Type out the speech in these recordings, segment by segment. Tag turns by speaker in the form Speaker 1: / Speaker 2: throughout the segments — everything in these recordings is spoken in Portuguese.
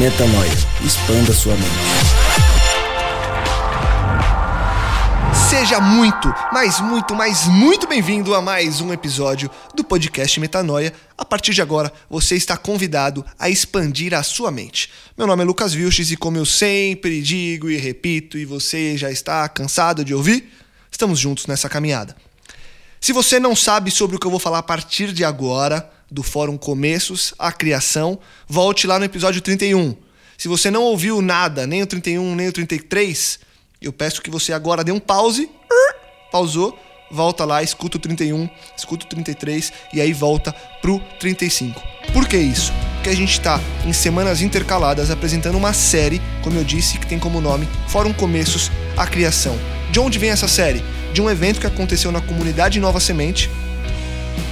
Speaker 1: Metanoia. Expanda sua mente.
Speaker 2: Seja muito, mas muito, mas muito bem-vindo a mais um episódio do podcast Metanoia. A partir de agora, você está convidado a expandir a sua mente. Meu nome é Lucas Vilches e como eu sempre digo e repito, e você já está cansado de ouvir, estamos juntos nessa caminhada. Se você não sabe sobre o que eu vou falar a partir de agora, do Fórum Começos à Criação, volte lá no episódio 31. Se você não ouviu nada, nem o 31, nem o 33, eu peço que você agora dê um pause, pausou, volta lá, escuta o 31, escuta o 33 e aí volta pro 35. Por que isso? Porque a gente está em semanas intercaladas apresentando uma série, como eu disse, que tem como nome Fórum Começos à Criação. De onde vem essa série? De um evento que aconteceu na comunidade Nova Semente,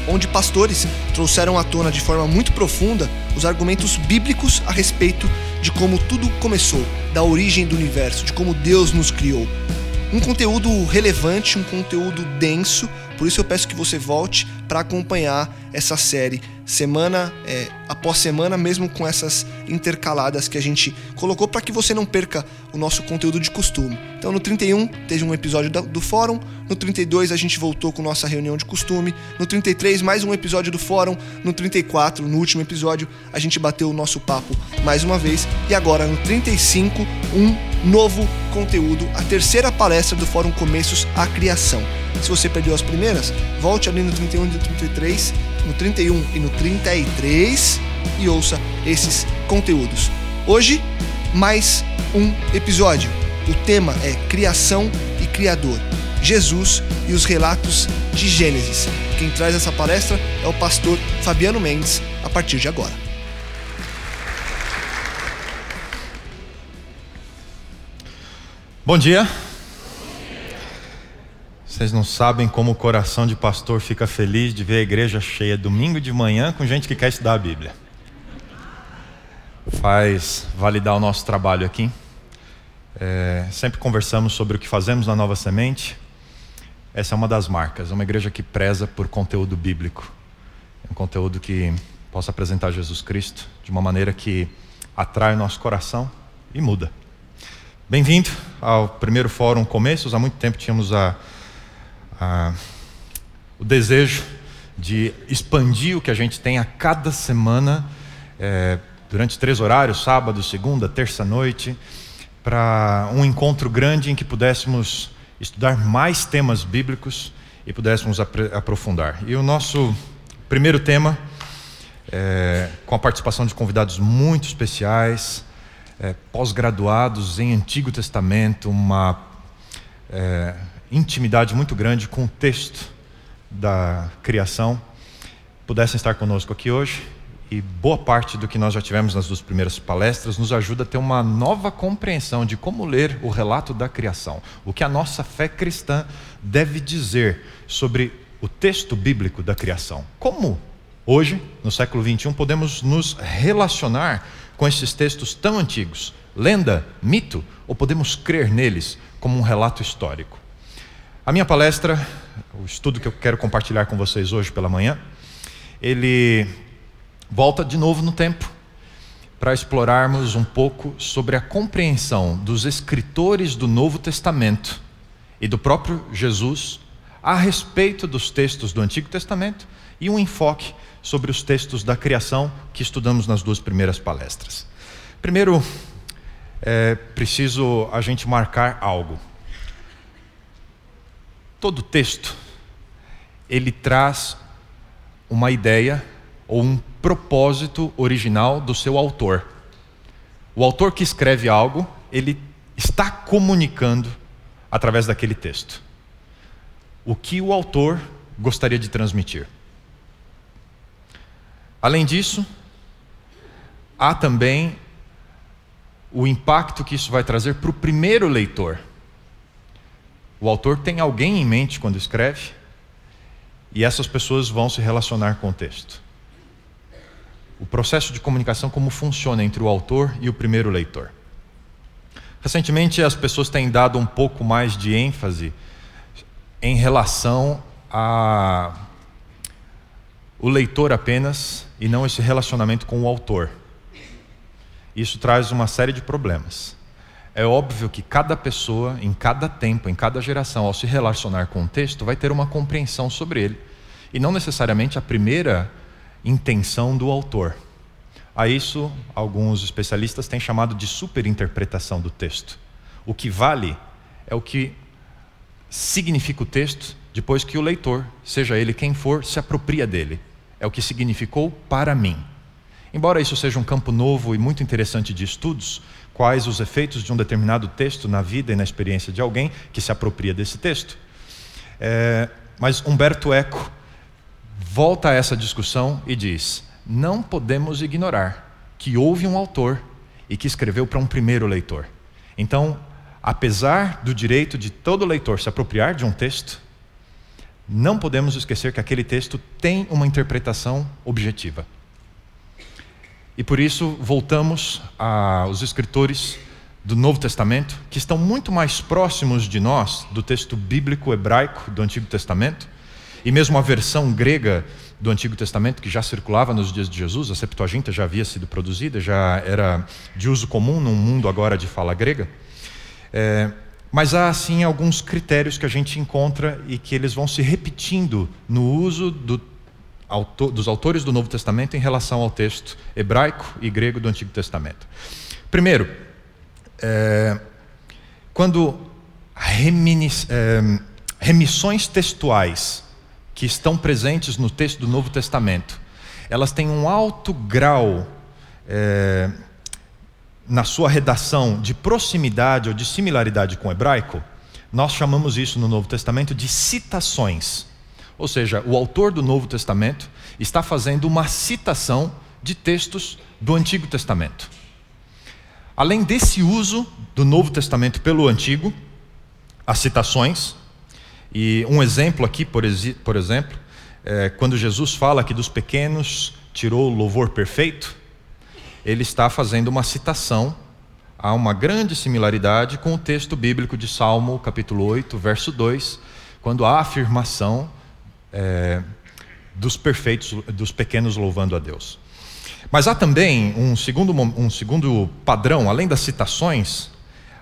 Speaker 2: onde pastores trouxeram à tona de forma muito profunda os argumentos bíblicos a respeito de como tudo começou, da origem do universo, de como Deus nos criou. Um conteúdo relevante, um conteúdo denso, por isso eu peço que você volte para acompanhar essa série semana é, após semana, mesmo com essas intercaladas que a gente colocou para que você não perca o nosso conteúdo de costume. Então no 31 teve um episódio do fórum, no 32 a gente voltou com nossa reunião de costume, no 33 mais um episódio do fórum, no 34, no último episódio, a gente bateu o nosso papo mais uma vez e agora no 35 um novo conteúdo, a terceira palestra do Fórum Começos à Criação. Se você perdeu as primeiras, volte ali no 31 e no 33, no 31 e no 33 e ouça esses conteúdos. Hoje, mais um episódio. O tema é Criação e Criador. Jesus e os relatos de Gênesis. Quem traz essa palestra é o pastor Fabiano Mendes, a partir de agora.
Speaker 3: Bom dia. Vocês não sabem como o coração de pastor fica feliz de ver a igreja cheia domingo de manhã com gente que quer estudar a Bíblia. Faz validar o nosso trabalho aqui. É, sempre conversamos sobre o que fazemos na Nova Semente. Essa é uma das marcas. É uma igreja que preza por conteúdo bíblico. É um conteúdo que possa apresentar Jesus Cristo de uma maneira que atrai o nosso coração e muda. Bem-vindo ao primeiro fórum Começos. Há muito tempo tínhamos a ah, o desejo de expandir o que a gente tem a cada semana, é, durante três horários sábado, segunda, terça-noite para um encontro grande em que pudéssemos estudar mais temas bíblicos e pudéssemos aprofundar. E o nosso primeiro tema, é, com a participação de convidados muito especiais, é, pós-graduados em Antigo Testamento, uma é, intimidade muito grande com o texto da criação, pudessem estar conosco aqui hoje. E boa parte do que nós já tivemos nas duas primeiras palestras nos ajuda a ter uma nova compreensão de como ler o relato da criação, o que a nossa fé cristã deve dizer sobre o texto bíblico da criação. Como hoje, no século 21, podemos nos relacionar com esses textos tão antigos, lenda, mito, ou podemos crer neles como um relato histórico? A minha palestra, o estudo que eu quero compartilhar com vocês hoje pela manhã, ele volta de novo no tempo para explorarmos um pouco sobre a compreensão dos escritores do Novo Testamento e do próprio Jesus a respeito dos textos do Antigo Testamento e um enfoque sobre os textos da criação que estudamos nas duas primeiras palestras. Primeiro, é preciso a gente marcar algo. Todo texto ele traz uma ideia ou um propósito original do seu autor. O autor que escreve algo, ele está comunicando através daquele texto o que o autor gostaria de transmitir. Além disso, há também o impacto que isso vai trazer para o primeiro leitor. O autor tem alguém em mente quando escreve, e essas pessoas vão se relacionar com o texto. O processo de comunicação, como funciona entre o autor e o primeiro leitor. Recentemente, as pessoas têm dado um pouco mais de ênfase em relação a o leitor apenas e não esse relacionamento com o autor. Isso traz uma série de problemas. É óbvio que cada pessoa, em cada tempo, em cada geração, ao se relacionar com o texto, vai ter uma compreensão sobre ele. E não necessariamente a primeira intenção do autor. A isso, alguns especialistas têm chamado de superinterpretação do texto. O que vale é o que significa o texto depois que o leitor, seja ele quem for, se apropria dele. É o que significou para mim. Embora isso seja um campo novo e muito interessante de estudos, quais os efeitos de um determinado texto na vida e na experiência de alguém que se apropria desse texto. É, mas Humberto Eco volta a essa discussão e diz: não podemos ignorar que houve um autor e que escreveu para um primeiro leitor. Então, apesar do direito de todo leitor se apropriar de um texto, não podemos esquecer que aquele texto tem uma interpretação objetiva. E por isso voltamos aos escritores do Novo Testamento, que estão muito mais próximos de nós do texto bíblico hebraico do Antigo Testamento, e mesmo a versão grega do Antigo Testamento que já circulava nos dias de Jesus, a Septuaginta já havia sido produzida, já era de uso comum num mundo agora de fala grega. É, mas há, sim, alguns critérios que a gente encontra e que eles vão se repetindo no uso do, autor, dos autores do Novo Testamento em relação ao texto hebraico e grego do Antigo Testamento. Primeiro, é, quando reminis, é, remissões textuais que estão presentes no texto do Novo Testamento, elas têm um alto grau é, na sua redação de proximidade ou de similaridade com o hebraico, nós chamamos isso no Novo Testamento de citações. Ou seja, o autor do Novo Testamento está fazendo uma citação de textos do Antigo Testamento. Além desse uso do Novo Testamento pelo Antigo, as citações, e um exemplo aqui, por, por exemplo, é quando Jesus fala que dos pequenos tirou o louvor perfeito, ele está fazendo uma citação a uma grande similaridade com o texto bíblico de Salmo, capítulo 8, verso 2, quando há a afirmação é, dos perfeitos, dos pequenos louvando a Deus. Mas há também um segundo, um segundo padrão, além das citações,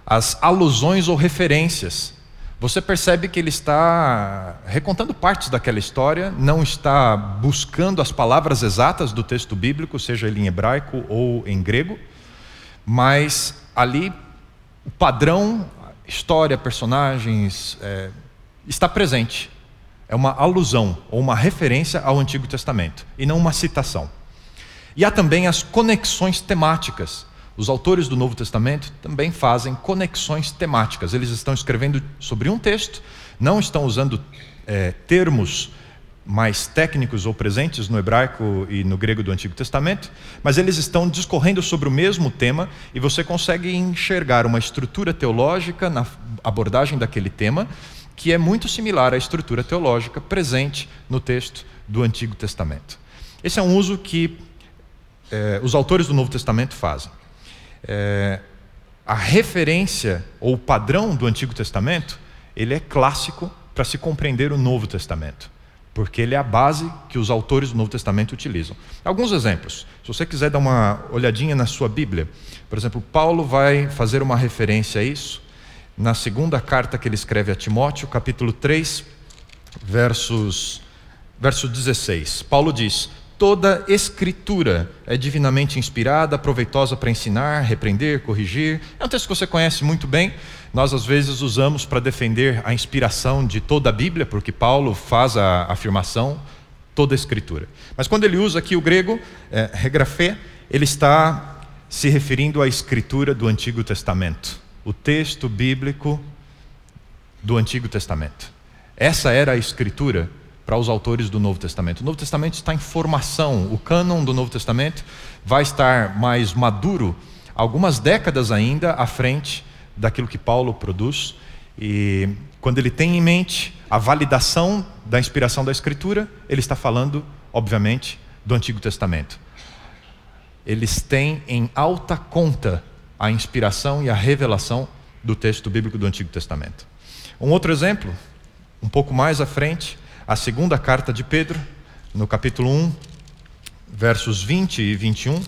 Speaker 3: as alusões ou referências você percebe que ele está recontando partes daquela história, não está buscando as palavras exatas do texto bíblico, seja ele em hebraico ou em grego, mas ali o padrão, história, personagens, é, está presente. É uma alusão ou uma referência ao Antigo Testamento e não uma citação. E há também as conexões temáticas. Os autores do Novo Testamento também fazem conexões temáticas. Eles estão escrevendo sobre um texto, não estão usando é, termos mais técnicos ou presentes no hebraico e no grego do Antigo Testamento, mas eles estão discorrendo sobre o mesmo tema e você consegue enxergar uma estrutura teológica na abordagem daquele tema que é muito similar à estrutura teológica presente no texto do Antigo Testamento. Esse é um uso que é, os autores do Novo Testamento fazem é, a referência ou o padrão do Antigo Testamento, ele é clássico para se compreender o Novo Testamento, porque ele é a base que os autores do Novo Testamento utilizam. Alguns exemplos. Se você quiser dar uma olhadinha na sua Bíblia, por exemplo, Paulo vai fazer uma referência a isso na segunda carta que ele escreve a Timóteo, capítulo 3, versos, verso 16. Paulo diz: Toda escritura é divinamente inspirada, proveitosa para ensinar, repreender, corrigir. É um texto que você conhece muito bem. Nós, às vezes, usamos para defender a inspiração de toda a Bíblia, porque Paulo faz a afirmação, toda a escritura. Mas quando ele usa aqui o grego, é, regrafé, ele está se referindo à escritura do Antigo Testamento, o texto bíblico do Antigo Testamento. Essa era a escritura para os autores do Novo Testamento. O Novo Testamento está em formação, o cânon do Novo Testamento vai estar mais maduro algumas décadas ainda à frente daquilo que Paulo produz. E quando ele tem em mente a validação da inspiração da Escritura, ele está falando, obviamente, do Antigo Testamento. Eles têm em alta conta a inspiração e a revelação do texto bíblico do Antigo Testamento. Um outro exemplo, um pouco mais à frente, a segunda carta de Pedro, no capítulo 1, versos 20 e 21,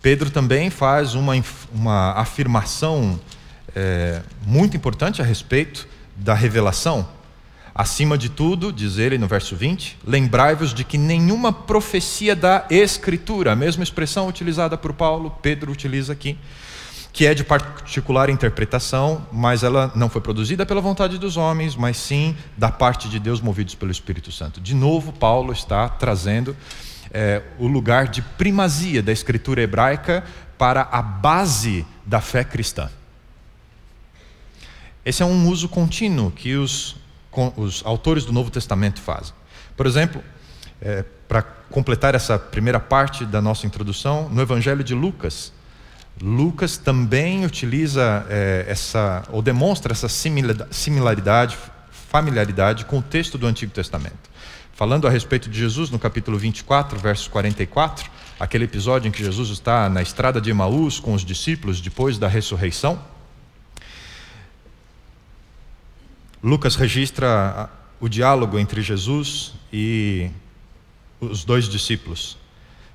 Speaker 3: Pedro também faz uma, uma afirmação é, muito importante a respeito da revelação. Acima de tudo, diz ele no verso 20, lembrai-vos de que nenhuma profecia da Escritura, a mesma expressão utilizada por Paulo, Pedro utiliza aqui, que é de particular interpretação, mas ela não foi produzida pela vontade dos homens, mas sim da parte de Deus, movidos pelo Espírito Santo. De novo, Paulo está trazendo é, o lugar de primazia da escritura hebraica para a base da fé cristã. Esse é um uso contínuo que os, os autores do Novo Testamento fazem. Por exemplo, é, para completar essa primeira parte da nossa introdução, no Evangelho de Lucas, Lucas também utiliza é, essa, ou demonstra essa similaridade, familiaridade com o texto do Antigo Testamento. Falando a respeito de Jesus, no capítulo 24, verso 44, aquele episódio em que Jesus está na estrada de Emaús com os discípulos depois da ressurreição, Lucas registra o diálogo entre Jesus e os dois discípulos.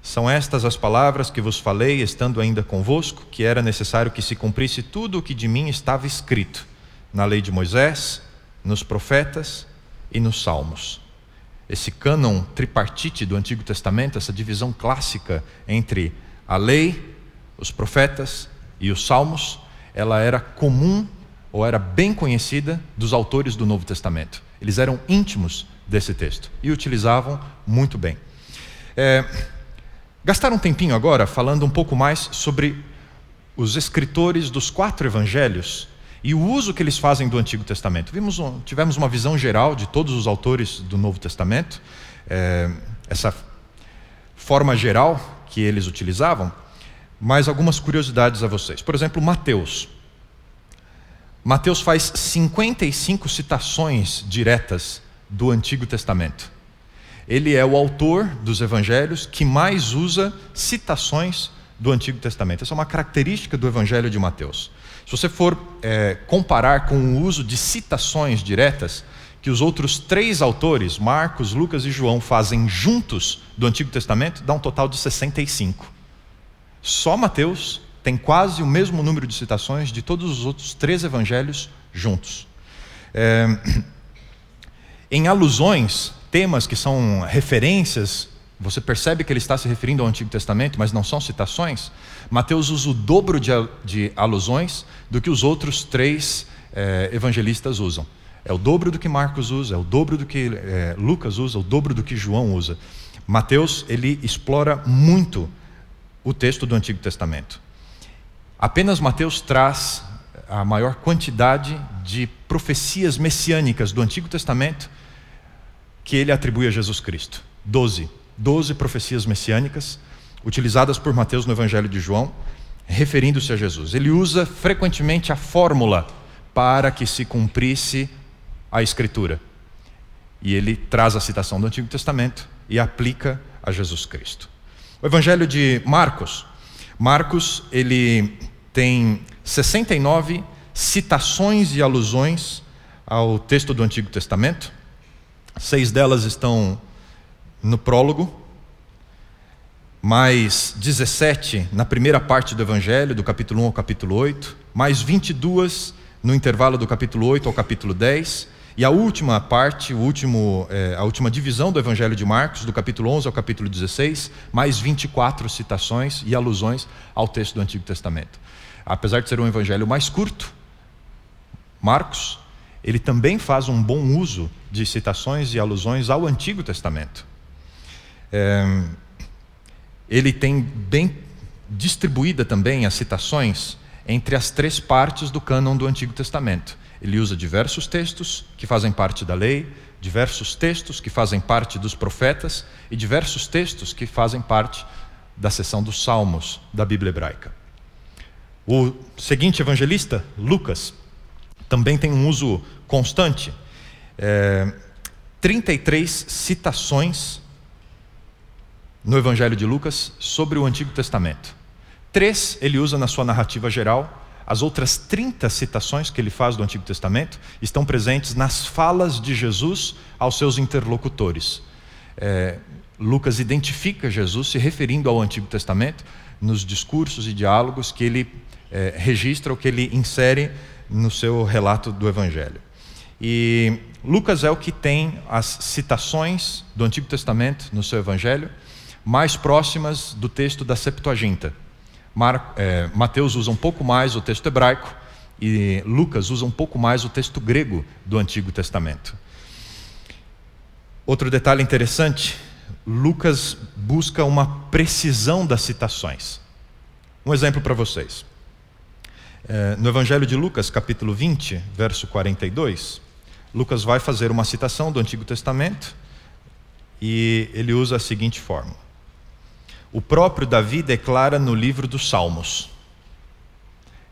Speaker 3: São estas as palavras que vos falei, estando ainda convosco, que era necessário que se cumprisse tudo o que de mim estava escrito na lei de Moisés, nos profetas e nos salmos. Esse cânon tripartite do Antigo Testamento, essa divisão clássica entre a lei, os profetas e os salmos, ela era comum ou era bem conhecida dos autores do Novo Testamento. Eles eram íntimos desse texto e utilizavam muito bem. É, Gastar um tempinho agora falando um pouco mais sobre os escritores dos quatro evangelhos e o uso que eles fazem do Antigo Testamento. Vimos, tivemos uma visão geral de todos os autores do Novo Testamento, é, essa forma geral que eles utilizavam, mas algumas curiosidades a vocês. Por exemplo, Mateus. Mateus faz 55 citações diretas do Antigo Testamento ele é o autor dos evangelhos que mais usa citações do Antigo Testamento. Essa é uma característica do Evangelho de Mateus. Se você for é, comparar com o uso de citações diretas que os outros três autores, Marcos, Lucas e João, fazem juntos do Antigo Testamento, dá um total de 65. Só Mateus tem quase o mesmo número de citações de todos os outros três evangelhos juntos. É, em alusões, temas que são referências, você percebe que ele está se referindo ao Antigo Testamento, mas não são citações. Mateus usa o dobro de, de alusões do que os outros três é, evangelistas usam. É o dobro do que Marcos usa, é o dobro do que é, Lucas usa, é o dobro do que João usa. Mateus ele explora muito o texto do Antigo Testamento. Apenas Mateus traz a maior quantidade de profecias messiânicas do Antigo Testamento que ele atribui a Jesus Cristo. Doze. Doze profecias messiânicas utilizadas por Mateus no Evangelho de João, referindo-se a Jesus. Ele usa frequentemente a fórmula para que se cumprisse a Escritura. E ele traz a citação do Antigo Testamento e aplica a Jesus Cristo. O Evangelho de Marcos. Marcos, ele tem 69 citações e alusões ao texto do Antigo Testamento. Seis delas estão no prólogo, mais 17 na primeira parte do Evangelho, do capítulo 1 ao capítulo 8, mais 22 no intervalo do capítulo 8 ao capítulo 10, E a última parte, o último, é, a última divisão do Evangelho de Marcos, do capítulo 11 ao capítulo 16, mais 24 citações e alusões ao texto do Antigo Testamento. Apesar de ser um evangelho mais curto, Marcos, ele também faz um bom uso de citações e alusões ao Antigo Testamento. É, ele tem bem distribuída também as citações entre as três partes do cânon do Antigo Testamento. Ele usa diversos textos que fazem parte da lei, diversos textos que fazem parte dos profetas e diversos textos que fazem parte da seção dos Salmos da Bíblia hebraica. O seguinte evangelista, Lucas, também tem um uso constante. É, 33 citações no Evangelho de Lucas sobre o Antigo Testamento. Três ele usa na sua narrativa geral as outras 30 citações que ele faz do Antigo Testamento estão presentes nas falas de Jesus aos seus interlocutores. É, Lucas identifica Jesus se referindo ao Antigo Testamento nos discursos e diálogos que ele é, registra ou que ele insere no seu relato do Evangelho. E Lucas é o que tem as citações do Antigo Testamento no seu Evangelho mais próximas do texto da Septuaginta, Mar, é, Mateus usa um pouco mais o texto hebraico e Lucas usa um pouco mais o texto grego do Antigo Testamento. Outro detalhe interessante: Lucas busca uma precisão das citações. Um exemplo para vocês. É, no Evangelho de Lucas, capítulo 20, verso 42, Lucas vai fazer uma citação do Antigo Testamento e ele usa a seguinte forma: o próprio Davi declara no livro dos Salmos.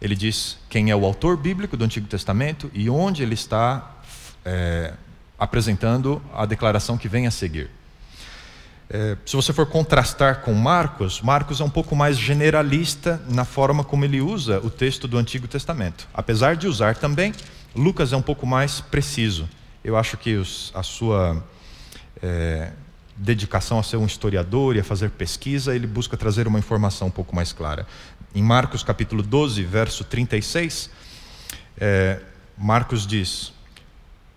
Speaker 3: Ele diz quem é o autor bíblico do Antigo Testamento e onde ele está é, apresentando a declaração que vem a seguir. É, se você for contrastar com Marcos, Marcos é um pouco mais generalista na forma como ele usa o texto do Antigo Testamento. Apesar de usar também, Lucas é um pouco mais preciso. Eu acho que os, a sua é, dedicação a ser um historiador e a fazer pesquisa, ele busca trazer uma informação um pouco mais clara. Em Marcos capítulo 12, verso 36, é, Marcos diz: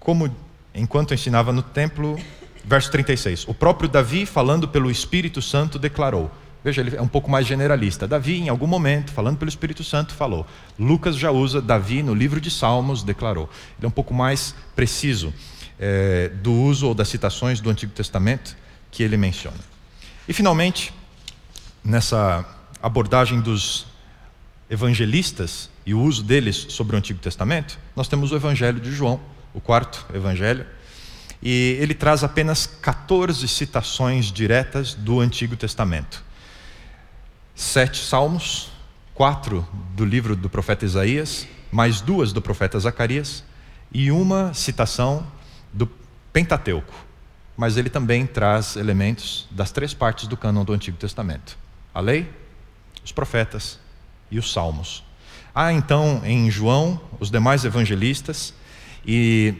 Speaker 3: Como enquanto ensinava no templo, verso 36, o próprio Davi, falando pelo Espírito Santo, declarou. Veja, ele é um pouco mais generalista. Davi, em algum momento, falando pelo Espírito Santo, falou. Lucas já usa Davi no livro de Salmos, declarou. Ele é um pouco mais preciso é, do uso ou das citações do Antigo Testamento que ele menciona. E, finalmente, nessa abordagem dos evangelistas e o uso deles sobre o Antigo Testamento, nós temos o Evangelho de João, o quarto evangelho, e ele traz apenas 14 citações diretas do Antigo Testamento. Sete salmos, quatro do livro do profeta Isaías, mais duas do profeta Zacarias e uma citação do Pentateuco, mas ele também traz elementos das três partes do cânon do Antigo Testamento: a lei, os profetas e os salmos. Há então em João os demais evangelistas e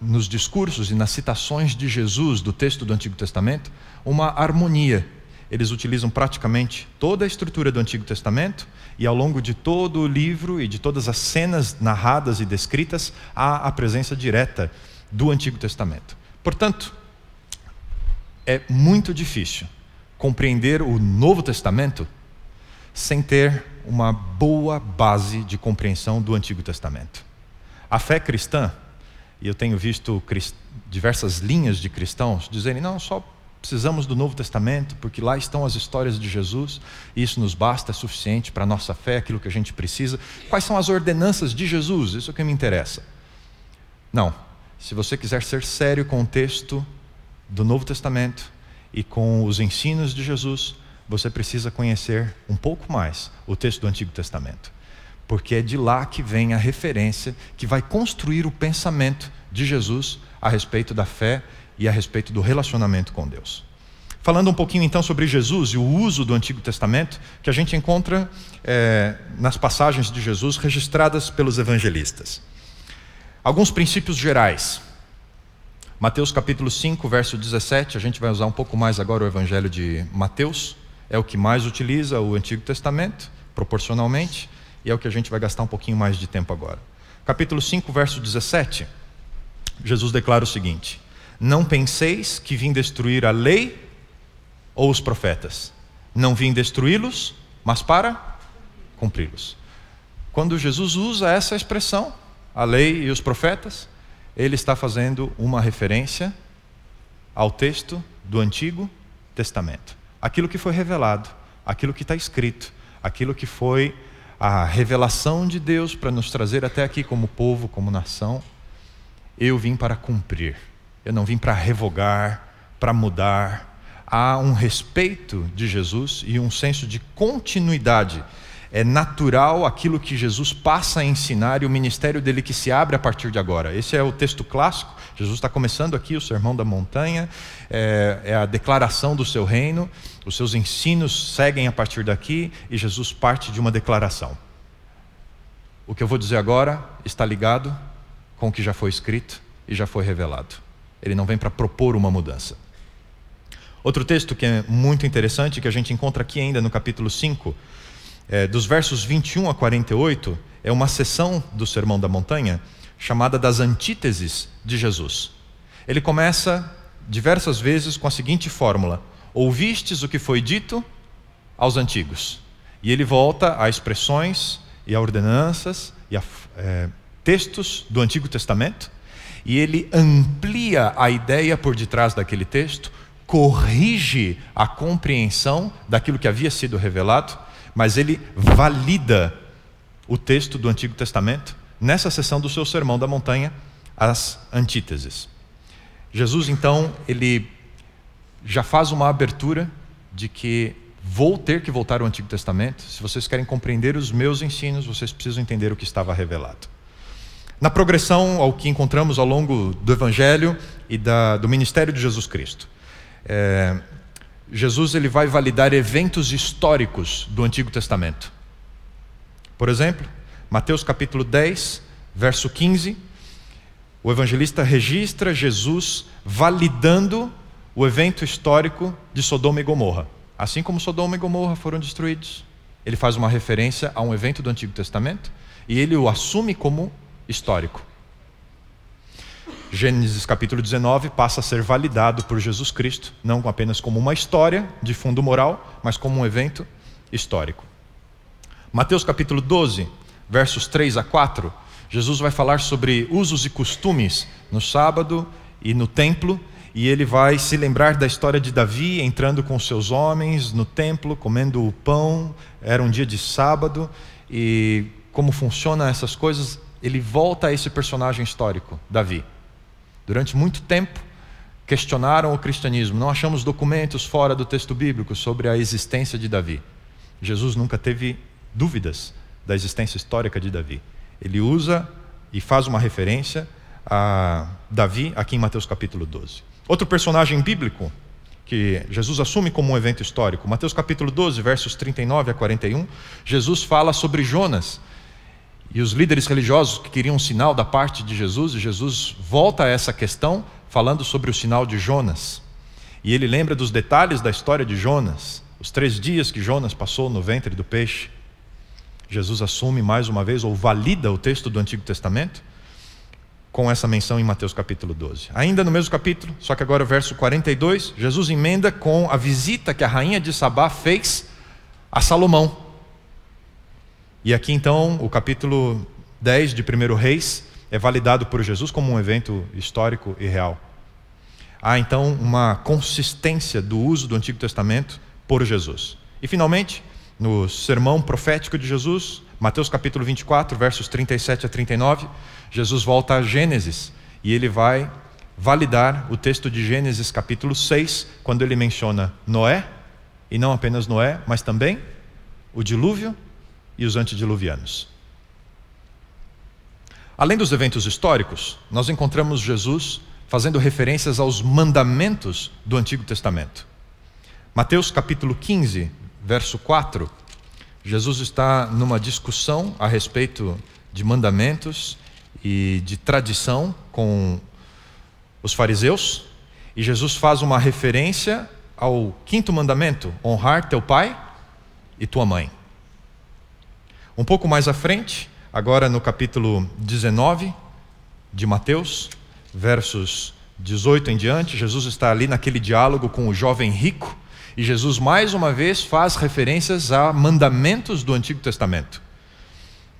Speaker 3: nos discursos e nas citações de Jesus do texto do Antigo Testamento uma harmonia. Eles utilizam praticamente toda a estrutura do Antigo Testamento e ao longo de todo o livro e de todas as cenas narradas e descritas há a presença direta do Antigo Testamento. Portanto, é muito difícil compreender o Novo Testamento sem ter uma boa base de compreensão do Antigo Testamento. A fé cristã, e eu tenho visto diversas linhas de cristãos dizerem: não, só precisamos do Novo Testamento, porque lá estão as histórias de Jesus, e isso nos basta, é suficiente para a nossa fé, aquilo que a gente precisa. Quais são as ordenanças de Jesus? Isso é o que me interessa. Não. Se você quiser ser sério com o texto do Novo Testamento e com os ensinos de Jesus, você precisa conhecer um pouco mais o texto do Antigo Testamento. Porque é de lá que vem a referência que vai construir o pensamento de Jesus a respeito da fé e a respeito do relacionamento com Deus. Falando um pouquinho então sobre Jesus e o uso do Antigo Testamento, que a gente encontra é, nas passagens de Jesus registradas pelos evangelistas. Alguns princípios gerais Mateus capítulo 5, verso 17, a gente vai usar um pouco mais agora o evangelho de Mateus, é o que mais utiliza o Antigo Testamento, proporcionalmente, e é o que a gente vai gastar um pouquinho mais de tempo agora. Capítulo 5, verso 17. Jesus declara o seguinte: Não penseis que vim destruir a lei ou os profetas. Não vim destruí-los, mas para cumpri-los. Quando Jesus usa essa expressão, a lei e os profetas, ele está fazendo uma referência ao texto do Antigo Testamento. Aquilo que foi revelado, aquilo que está escrito, aquilo que foi a revelação de Deus para nos trazer até aqui como povo, como nação. Eu vim para cumprir, eu não vim para revogar, para mudar. Há um respeito de Jesus e um senso de continuidade é natural aquilo que Jesus passa a ensinar e o ministério dele que se abre a partir de agora. Esse é o texto clássico. Jesus está começando aqui o Sermão da Montanha, é, é, a declaração do seu reino, os seus ensinos seguem a partir daqui e Jesus parte de uma declaração. O que eu vou dizer agora está ligado com o que já foi escrito e já foi revelado. Ele não vem para propor uma mudança. Outro texto que é muito interessante, que a gente encontra aqui ainda no capítulo 5, é, dos versos 21 a 48, é uma sessão do Sermão da Montanha chamada das antíteses de Jesus. Ele começa diversas vezes com a seguinte fórmula: Ouvistes o que foi dito aos antigos. E ele volta a expressões e a ordenanças e a é, textos do Antigo Testamento, e ele amplia a ideia por detrás daquele texto, corrige a compreensão daquilo que havia sido revelado mas ele valida o texto do Antigo Testamento nessa sessão do seu Sermão da Montanha, as antíteses. Jesus, então, ele já faz uma abertura de que vou ter que voltar ao Antigo Testamento. Se vocês querem compreender os meus ensinos, vocês precisam entender o que estava revelado. Na progressão ao que encontramos ao longo do Evangelho e da, do ministério de Jesus Cristo. É, Jesus ele vai validar eventos históricos do Antigo Testamento. Por exemplo, Mateus capítulo 10, verso 15, o evangelista registra Jesus validando o evento histórico de Sodoma e Gomorra. Assim como Sodoma e Gomorra foram destruídos, ele faz uma referência a um evento do Antigo Testamento e ele o assume como histórico. Gênesis capítulo 19 passa a ser validado por Jesus Cristo, não apenas como uma história de fundo moral, mas como um evento histórico. Mateus capítulo 12, versos 3 a 4, Jesus vai falar sobre usos e costumes no sábado e no templo, e ele vai se lembrar da história de Davi entrando com seus homens no templo, comendo o pão, era um dia de sábado, e como funcionam essas coisas, ele volta a esse personagem histórico, Davi. Durante muito tempo, questionaram o cristianismo. Não achamos documentos fora do texto bíblico sobre a existência de Davi. Jesus nunca teve dúvidas da existência histórica de Davi. Ele usa e faz uma referência a Davi aqui em Mateus capítulo 12. Outro personagem bíblico que Jesus assume como um evento histórico, Mateus capítulo 12, versos 39 a 41, Jesus fala sobre Jonas, e os líderes religiosos que queriam um sinal da parte de Jesus, e Jesus volta a essa questão falando sobre o sinal de Jonas. E ele lembra dos detalhes da história de Jonas, os três dias que Jonas passou no ventre do peixe. Jesus assume mais uma vez, ou valida o texto do Antigo Testamento, com essa menção em Mateus capítulo 12. Ainda no mesmo capítulo, só que agora verso 42, Jesus emenda com a visita que a rainha de Sabá fez a Salomão. E aqui então, o capítulo 10 de 1 Reis é validado por Jesus como um evento histórico e real. Há então uma consistência do uso do Antigo Testamento por Jesus. E finalmente, no sermão profético de Jesus, Mateus capítulo 24, versos 37 a 39, Jesus volta a Gênesis e ele vai validar o texto de Gênesis capítulo 6, quando ele menciona Noé, e não apenas Noé, mas também o dilúvio e os antediluvianos. Além dos eventos históricos, nós encontramos Jesus fazendo referências aos mandamentos do Antigo Testamento. Mateus capítulo 15, verso 4, Jesus está numa discussão a respeito de mandamentos e de tradição com os fariseus, e Jesus faz uma referência ao quinto mandamento: honrar teu pai e tua mãe. Um pouco mais à frente, agora no capítulo 19 de Mateus, versos 18 em diante, Jesus está ali naquele diálogo com o jovem rico, e Jesus mais uma vez faz referências a mandamentos do Antigo Testamento.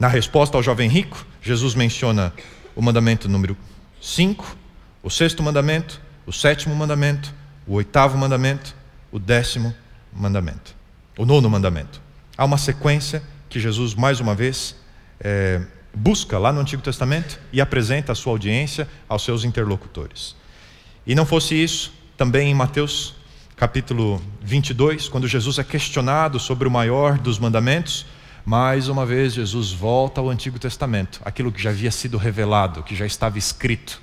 Speaker 3: Na resposta ao jovem rico, Jesus menciona o mandamento número 5, o sexto mandamento, o sétimo mandamento, o oitavo mandamento, o décimo mandamento, o nono mandamento. Há uma sequência que Jesus, mais uma vez, é, busca lá no Antigo Testamento e apresenta à sua audiência, aos seus interlocutores. E não fosse isso, também em Mateus capítulo 22, quando Jesus é questionado sobre o maior dos mandamentos, mais uma vez Jesus volta ao Antigo Testamento, aquilo que já havia sido revelado, que já estava escrito.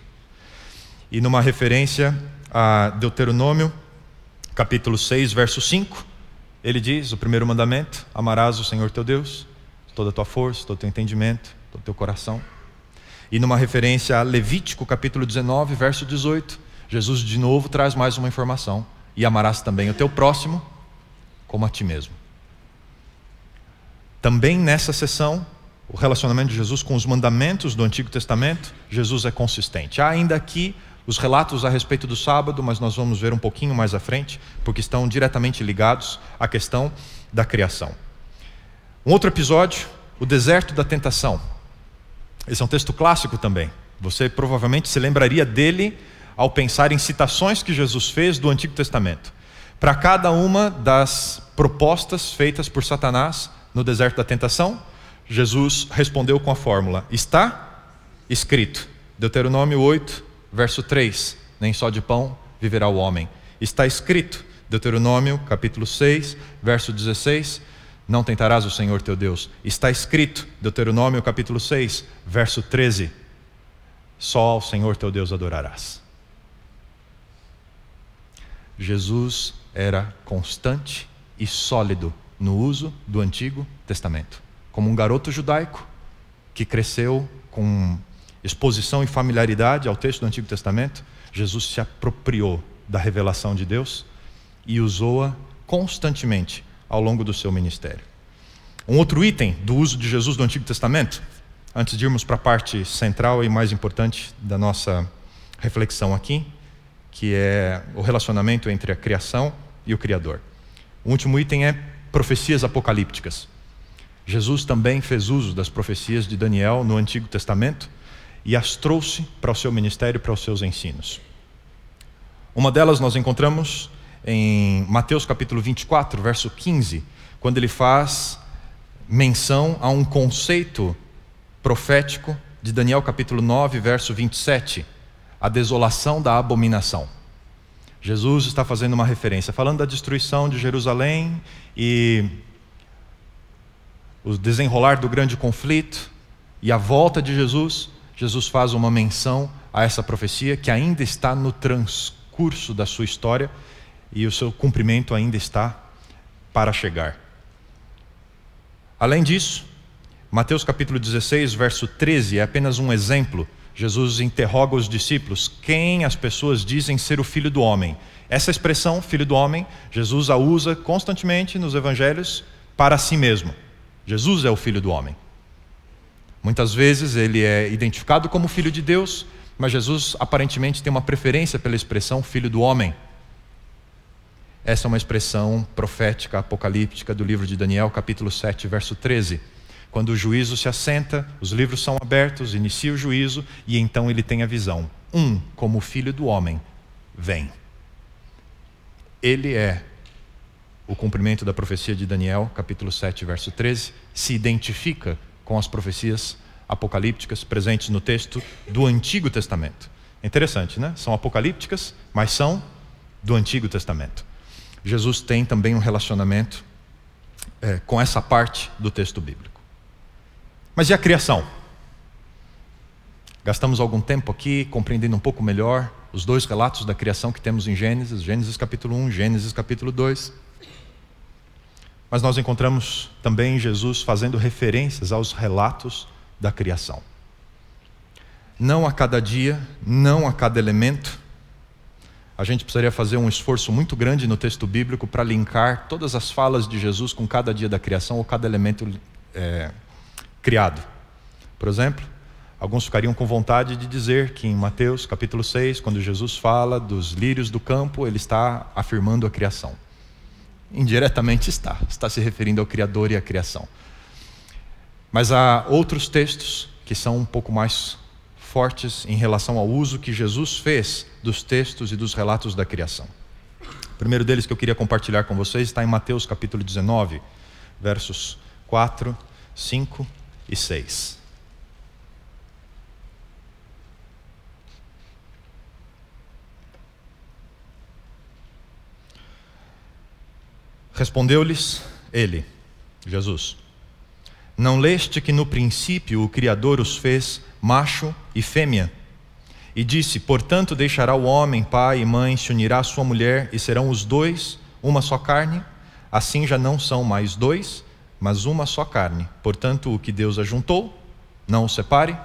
Speaker 3: E numa referência a Deuteronômio, capítulo 6, verso 5, ele diz: o primeiro mandamento: amarás o Senhor teu Deus, toda a tua força, todo o teu entendimento, todo o teu coração. E numa referência a Levítico, capítulo 19, verso 18, Jesus de novo traz mais uma informação: e amarás também o teu próximo como a ti mesmo. Também nessa sessão, o relacionamento de Jesus com os mandamentos do Antigo Testamento, Jesus é consistente. Há ainda aqui os relatos a respeito do sábado, mas nós vamos ver um pouquinho mais à frente, porque estão diretamente ligados à questão da criação. Um outro episódio, o deserto da tentação. Esse é um texto clássico também. Você provavelmente se lembraria dele ao pensar em citações que Jesus fez do Antigo Testamento. Para cada uma das propostas feitas por Satanás no deserto da tentação, Jesus respondeu com a fórmula: Está escrito. Deuteronômio 8, verso 3: Nem só de pão viverá o homem. Está escrito, Deuteronômio, capítulo 6, verso 16: Não tentarás o Senhor teu Deus. Está escrito, Deuteronômio, capítulo 6, verso 13: Só ao Senhor teu Deus adorarás. Jesus era constante e sólido no uso do Antigo Testamento. Como um garoto judaico que cresceu com exposição e familiaridade ao texto do Antigo Testamento, Jesus se apropriou da revelação de Deus e usou-a constantemente ao longo do seu ministério. Um outro item do uso de Jesus do Antigo Testamento, antes de irmos para a parte central e mais importante da nossa reflexão aqui, que é o relacionamento entre a criação e o Criador. O último item é profecias apocalípticas. Jesus também fez uso das profecias de Daniel no Antigo Testamento e as trouxe para o seu ministério, para os seus ensinos. Uma delas nós encontramos em Mateus capítulo 24, verso 15, quando ele faz menção a um conceito profético de Daniel capítulo 9, verso 27, a desolação da abominação. Jesus está fazendo uma referência, falando da destruição de Jerusalém e o desenrolar do grande conflito e a volta de Jesus. Jesus faz uma menção a essa profecia que ainda está no transcurso da sua história e o seu cumprimento ainda está para chegar. Além disso, Mateus capítulo 16, verso 13 é apenas um exemplo Jesus interroga os discípulos: quem as pessoas dizem ser o filho do homem? Essa expressão, filho do homem, Jesus a usa constantemente nos evangelhos para si mesmo. Jesus é o filho do homem. Muitas vezes ele é identificado como filho de Deus, mas Jesus aparentemente tem uma preferência pela expressão filho do homem. Essa é uma expressão profética, apocalíptica do livro de Daniel, capítulo 7, verso 13 quando o juízo se assenta, os livros são abertos, inicia o juízo e então ele tem a visão. Um, como filho do homem, vem. Ele é o cumprimento da profecia de Daniel, capítulo 7, verso 13, se identifica com as profecias apocalípticas presentes no texto do Antigo Testamento. Interessante, né? São apocalípticas, mas são do Antigo Testamento. Jesus tem também um relacionamento é, com essa parte do texto bíblico. Mas e a criação? Gastamos algum tempo aqui compreendendo um pouco melhor os dois relatos da criação que temos em Gênesis, Gênesis capítulo 1, Gênesis capítulo 2. Mas nós encontramos também Jesus fazendo referências aos relatos da criação. Não a cada dia, não a cada elemento. A gente precisaria fazer um esforço muito grande no texto bíblico para linkar todas as falas de Jesus com cada dia da criação ou cada elemento é, criado. Por exemplo, Alguns ficariam com vontade de dizer que em Mateus capítulo 6, quando Jesus fala dos lírios do campo, ele está afirmando a criação. Indiretamente está, está se referindo ao Criador e à criação. Mas há outros textos que são um pouco mais fortes em relação ao uso que Jesus fez dos textos e dos relatos da criação. O primeiro deles que eu queria compartilhar com vocês está em Mateus capítulo 19, versos 4, 5 e 6. Respondeu-lhes ele, Jesus: Não leste que no princípio o Criador os fez macho e fêmea? E disse: Portanto, deixará o homem pai e mãe, se unirá à sua mulher, e serão os dois uma só carne? Assim já não são mais dois, mas uma só carne. Portanto, o que Deus ajuntou, não o separe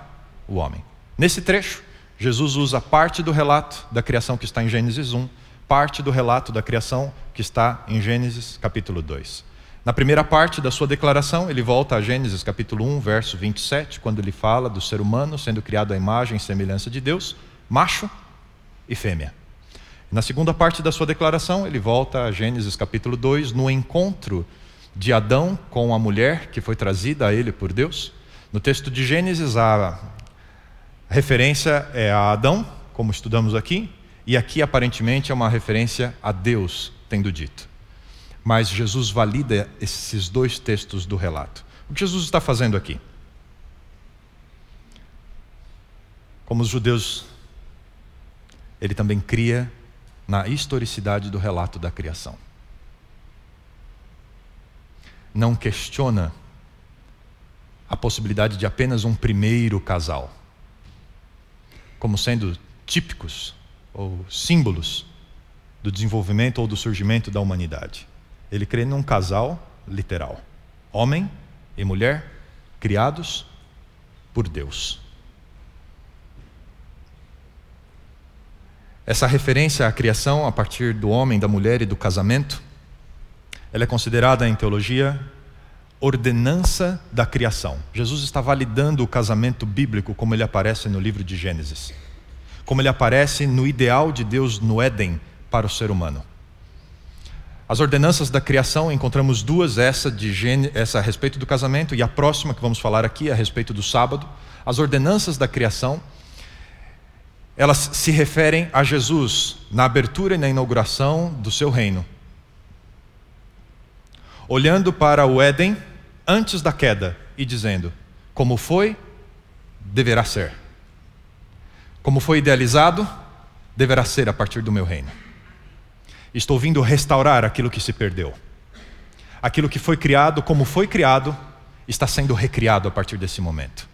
Speaker 3: o homem. Nesse trecho, Jesus usa parte do relato da criação que está em Gênesis 1 parte do relato da criação que está em Gênesis capítulo 2. Na primeira parte da sua declaração, ele volta a Gênesis capítulo 1, verso 27, quando ele fala do ser humano sendo criado à imagem e semelhança de Deus, macho e fêmea. Na segunda parte da sua declaração, ele volta a Gênesis capítulo 2, no encontro de Adão com a mulher que foi trazida a ele por Deus. No texto de Gênesis, a referência é a Adão, como estudamos aqui, e aqui aparentemente é uma referência a Deus tendo dito. Mas Jesus valida esses dois textos do relato. O que Jesus está fazendo aqui? Como os judeus, ele também cria na historicidade do relato da criação. Não questiona a possibilidade de apenas um primeiro casal, como sendo típicos ou símbolos do desenvolvimento ou do surgimento da humanidade. Ele crê num casal literal, homem e mulher criados por Deus. Essa referência à criação a partir do homem, da mulher e do casamento, ela é considerada em teologia ordenança da criação. Jesus está validando o casamento bíblico como ele aparece no livro de Gênesis como ele aparece no ideal de Deus no Éden para o ser humano. As ordenanças da criação, encontramos duas, essa, de essa a respeito do casamento e a próxima que vamos falar aqui a respeito do sábado. As ordenanças da criação, elas se referem a Jesus na abertura e na inauguração do seu reino. Olhando para o Éden antes da queda e dizendo: como foi, deverá ser. Como foi idealizado, deverá ser a partir do meu reino. Estou vindo restaurar aquilo que se perdeu. Aquilo que foi criado, como foi criado, está sendo recriado a partir desse momento.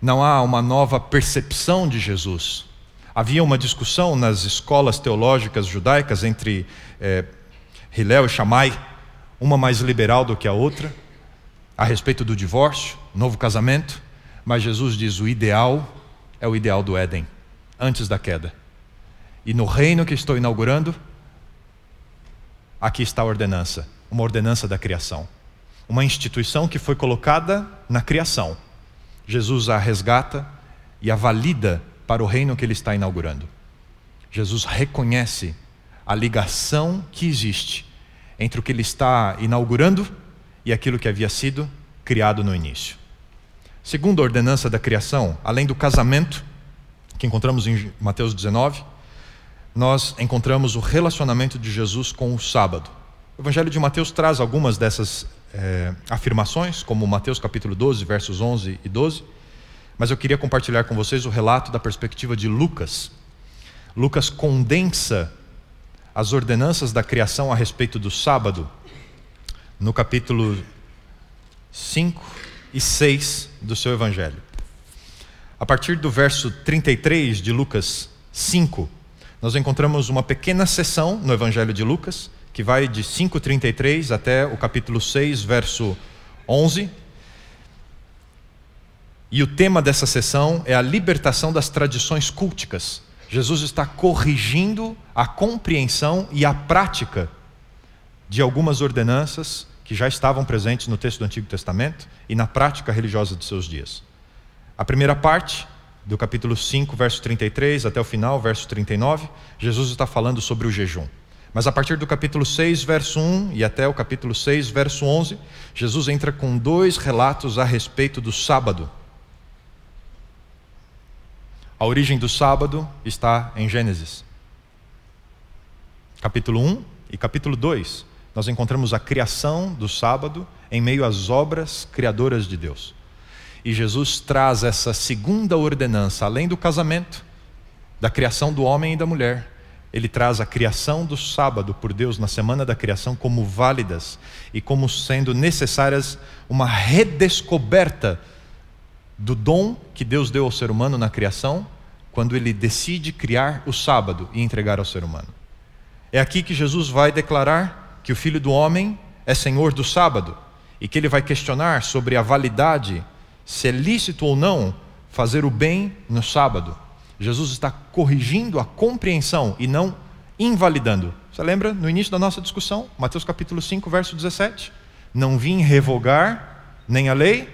Speaker 3: Não há uma nova percepção de Jesus. Havia uma discussão nas escolas teológicas judaicas entre é, Hillel e Shammai, uma mais liberal do que a outra, a respeito do divórcio, novo casamento, mas Jesus diz: o ideal é o ideal do Éden, antes da queda. E no reino que estou inaugurando, aqui está a ordenança, uma ordenança da criação. Uma instituição que foi colocada na criação. Jesus a resgata e a valida para o reino que ele está inaugurando. Jesus reconhece a ligação que existe entre o que ele está inaugurando e aquilo que havia sido criado no início. Segunda ordenança da criação, além do casamento, que encontramos em Mateus 19, nós encontramos o relacionamento de Jesus com o sábado. O Evangelho de Mateus traz algumas dessas é, afirmações, como Mateus capítulo 12, versos 11 e 12, mas eu queria compartilhar com vocês o relato da perspectiva de Lucas. Lucas condensa as ordenanças da criação a respeito do sábado no capítulo 5 e 6 do seu Evangelho. A partir do verso 33 de Lucas 5, nós encontramos uma pequena seção no Evangelho de Lucas, que vai de 5,33 até o capítulo 6, verso 11. E o tema dessa sessão é a libertação das tradições culticas. Jesus está corrigindo a compreensão e a prática de algumas ordenanças que já estavam presentes no texto do Antigo Testamento e na prática religiosa de seus dias. A primeira parte, do capítulo 5, verso 33 até o final, verso 39, Jesus está falando sobre o jejum. Mas a partir do capítulo 6, verso 1 e até o capítulo 6, verso 11, Jesus entra com dois relatos a respeito do sábado. A origem do sábado está em Gênesis. Capítulo 1 e capítulo 2, nós encontramos a criação do sábado em meio às obras criadoras de Deus. E Jesus traz essa segunda ordenança, além do casamento, da criação do homem e da mulher. Ele traz a criação do sábado por Deus na semana da criação como válidas e como sendo necessárias uma redescoberta do dom que Deus deu ao ser humano na criação, quando ele decide criar o sábado e entregar ao ser humano. É aqui que Jesus vai declarar que o Filho do Homem é Senhor do sábado e que ele vai questionar sobre a validade se é lícito ou não fazer o bem no sábado. Jesus está corrigindo a compreensão e não invalidando. Você lembra no início da nossa discussão, Mateus capítulo 5, verso 17? Não vim revogar nem a lei,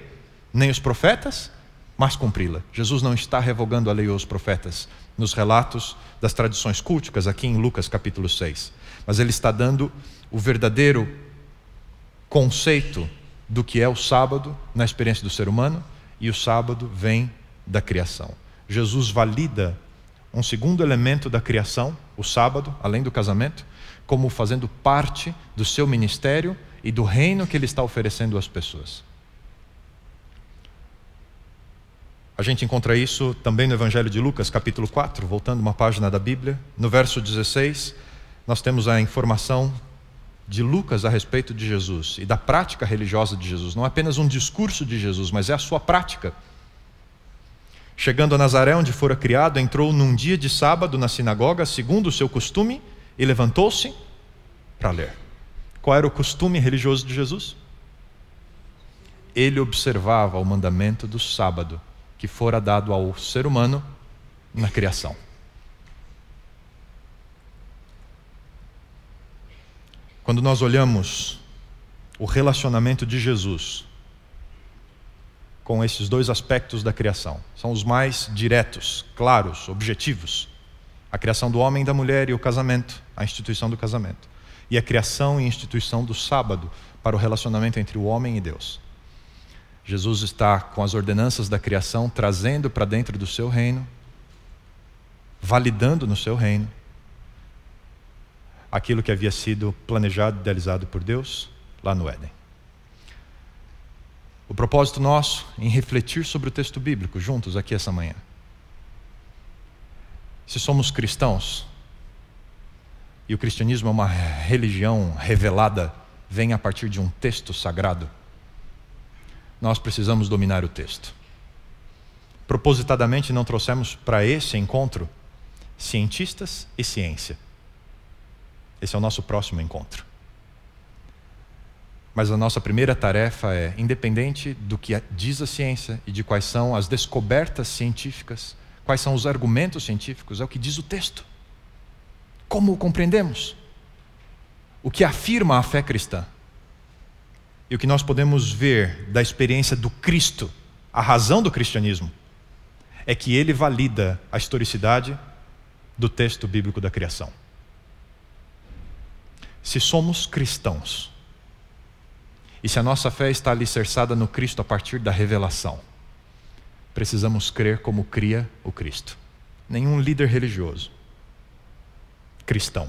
Speaker 3: nem os profetas, mas cumpri-la. Jesus não está revogando a lei ou os profetas nos relatos das tradições culticas aqui em Lucas capítulo 6, mas ele está dando o verdadeiro conceito do que é o sábado na experiência do ser humano, e o sábado vem da criação. Jesus valida um segundo elemento da criação, o sábado, além do casamento, como fazendo parte do seu ministério e do reino que ele está oferecendo às pessoas. A gente encontra isso também no Evangelho de Lucas, capítulo 4, voltando uma página da Bíblia. No verso 16, nós temos a informação de Lucas a respeito de Jesus e da prática religiosa de Jesus. Não é apenas um discurso de Jesus, mas é a sua prática. Chegando a Nazaré, onde fora criado, entrou num dia de sábado na sinagoga, segundo o seu costume, e levantou-se para ler. Qual era o costume religioso de Jesus? Ele observava o mandamento do sábado, que fora dado ao ser humano na criação. Quando nós olhamos o relacionamento de Jesus com esses dois aspectos da criação, são os mais diretos, claros, objetivos: a criação do homem e da mulher e o casamento, a instituição do casamento, e a criação e instituição do sábado para o relacionamento entre o homem e Deus. Jesus está com as ordenanças da criação trazendo para dentro do seu reino, validando no seu reino aquilo que havia sido planejado, idealizado por Deus lá no Éden. O propósito nosso em refletir sobre o texto bíblico juntos aqui essa manhã. Se somos cristãos, e o cristianismo é uma religião revelada, vem a partir de um texto sagrado, nós precisamos dominar o texto. Propositadamente não trouxemos para esse encontro cientistas e ciência. Esse é o nosso próximo encontro. Mas a nossa primeira tarefa é, independente do que diz a ciência e de quais são as descobertas científicas, quais são os argumentos científicos, é o que diz o texto. Como o compreendemos? O que afirma a fé cristã? E o que nós podemos ver da experiência do Cristo, a razão do cristianismo, é que ele valida a historicidade do texto bíblico da criação. Se somos cristãos, e se a nossa fé está alicerçada no Cristo a partir da revelação, precisamos crer como cria o Cristo. Nenhum líder religioso, cristão,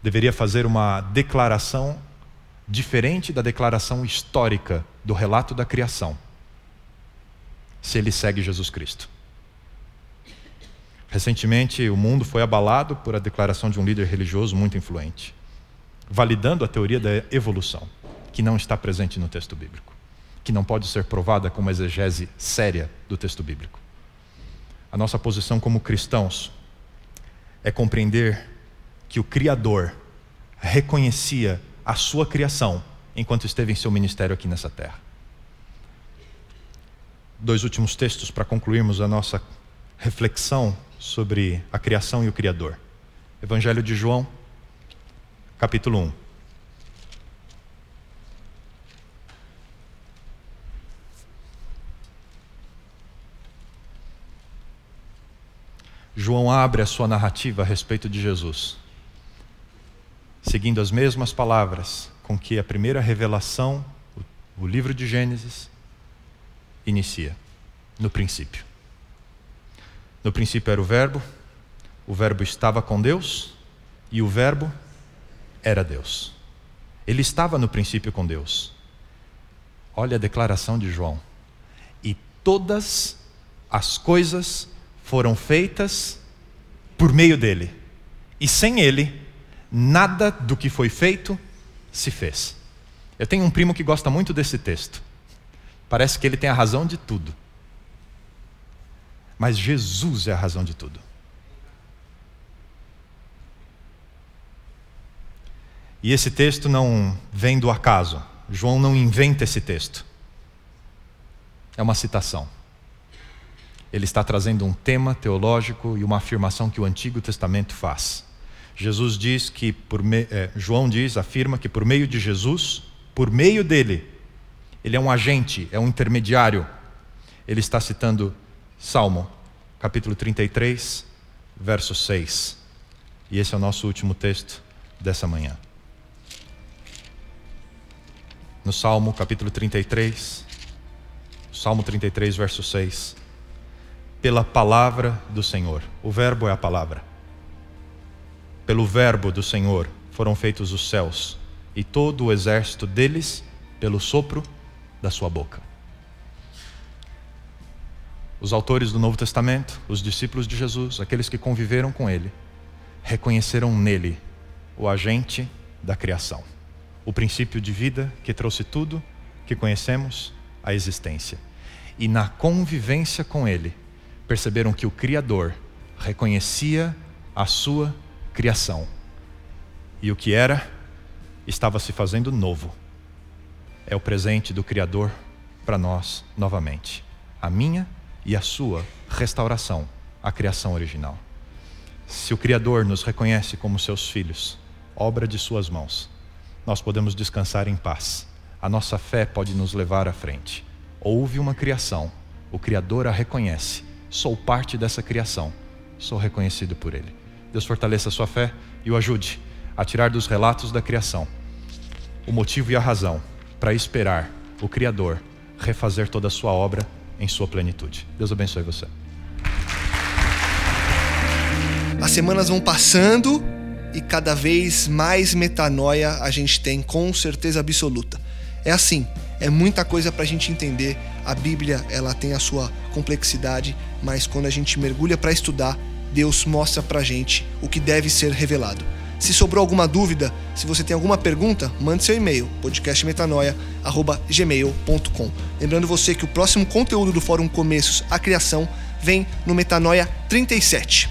Speaker 3: deveria fazer uma declaração diferente da declaração histórica do relato da criação, se ele segue Jesus Cristo. Recentemente, o mundo foi abalado por a declaração de um líder religioso muito influente, validando a teoria da evolução, que não está presente no texto bíblico, que não pode ser provada com uma exegese séria do texto bíblico. A nossa posição como cristãos é compreender que o Criador reconhecia a sua criação enquanto esteve em seu ministério aqui nessa terra. Dois últimos textos para concluirmos a nossa reflexão sobre a criação e o Criador. Evangelho de João, capítulo 1. João abre a sua narrativa a respeito de Jesus, seguindo as mesmas palavras com que a primeira revelação, o livro de Gênesis, inicia, no princípio. No princípio era o Verbo, o Verbo estava com Deus e o Verbo era Deus. Ele estava no princípio com Deus. Olha a declaração de João. E todas as coisas foram feitas por meio dele. E sem ele, nada do que foi feito se fez. Eu tenho um primo que gosta muito desse texto. Parece que ele tem a razão de tudo. Mas Jesus é a razão de tudo. E esse texto não vem do acaso. João não inventa esse texto. É uma citação. Ele está trazendo um tema teológico e uma afirmação que o Antigo Testamento faz. Jesus diz que por me... é, João diz, afirma que por meio de Jesus, por meio dele, ele é um agente, é um intermediário. Ele está citando Salmo, capítulo 33, verso 6. E esse é o nosso último texto dessa manhã. No Salmo, capítulo 33, Salmo 33, verso 6. Pela palavra do Senhor. O verbo é a palavra. Pelo verbo do Senhor foram feitos os céus, e todo o exército deles pelo sopro da sua boca. Os autores do Novo Testamento, os discípulos de Jesus, aqueles que conviveram com ele, reconheceram nele o agente da criação, o princípio de vida que trouxe tudo que conhecemos à existência. E na convivência com ele, perceberam que o Criador reconhecia a sua criação. E o que era estava se fazendo novo é o presente do Criador para nós novamente. A minha e a sua restauração à criação original. Se o Criador nos reconhece como seus filhos, obra de suas mãos, nós podemos descansar em paz. A nossa fé pode nos levar à frente. Houve uma criação, o Criador a reconhece. Sou parte dessa criação, sou reconhecido por Ele. Deus fortaleça a sua fé e o ajude a tirar dos relatos da criação o motivo e a razão para esperar o Criador refazer toda a sua obra em sua plenitude. Deus abençoe você.
Speaker 2: As semanas vão passando e cada vez mais metanoia a gente tem com certeza absoluta. É assim, é muita coisa para a gente entender. A Bíblia ela tem a sua complexidade, mas quando a gente mergulha para estudar, Deus mostra para gente o que deve ser revelado. Se sobrou alguma dúvida, se você tem alguma pergunta, mande seu e-mail, podcastmetanoia.gmail.com. Lembrando você que o próximo conteúdo do Fórum Começos à Criação vem no Metanoia 37.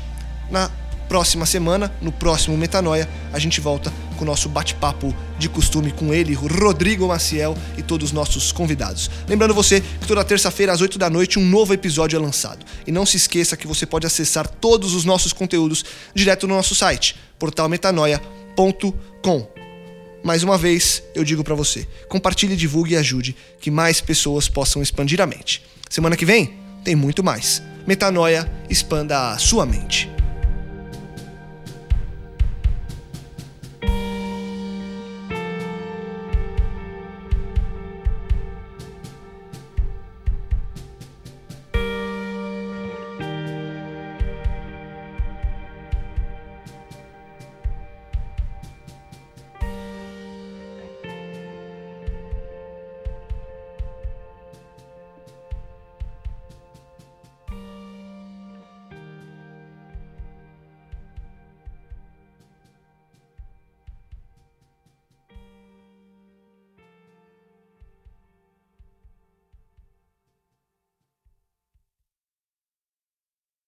Speaker 2: Na próxima semana, no próximo Metanoia, a gente volta com o nosso bate-papo de costume com ele, Rodrigo Maciel e todos os nossos convidados. Lembrando você que toda terça-feira às 8 da noite um novo episódio é lançado. E não se esqueça que você pode acessar todos os nossos conteúdos direto no nosso site, portalmetanoia.com. Mais uma vez, eu digo para você, compartilhe, divulgue e ajude que mais pessoas possam expandir a mente. Semana que vem tem muito mais. Metanoia, expanda a sua mente.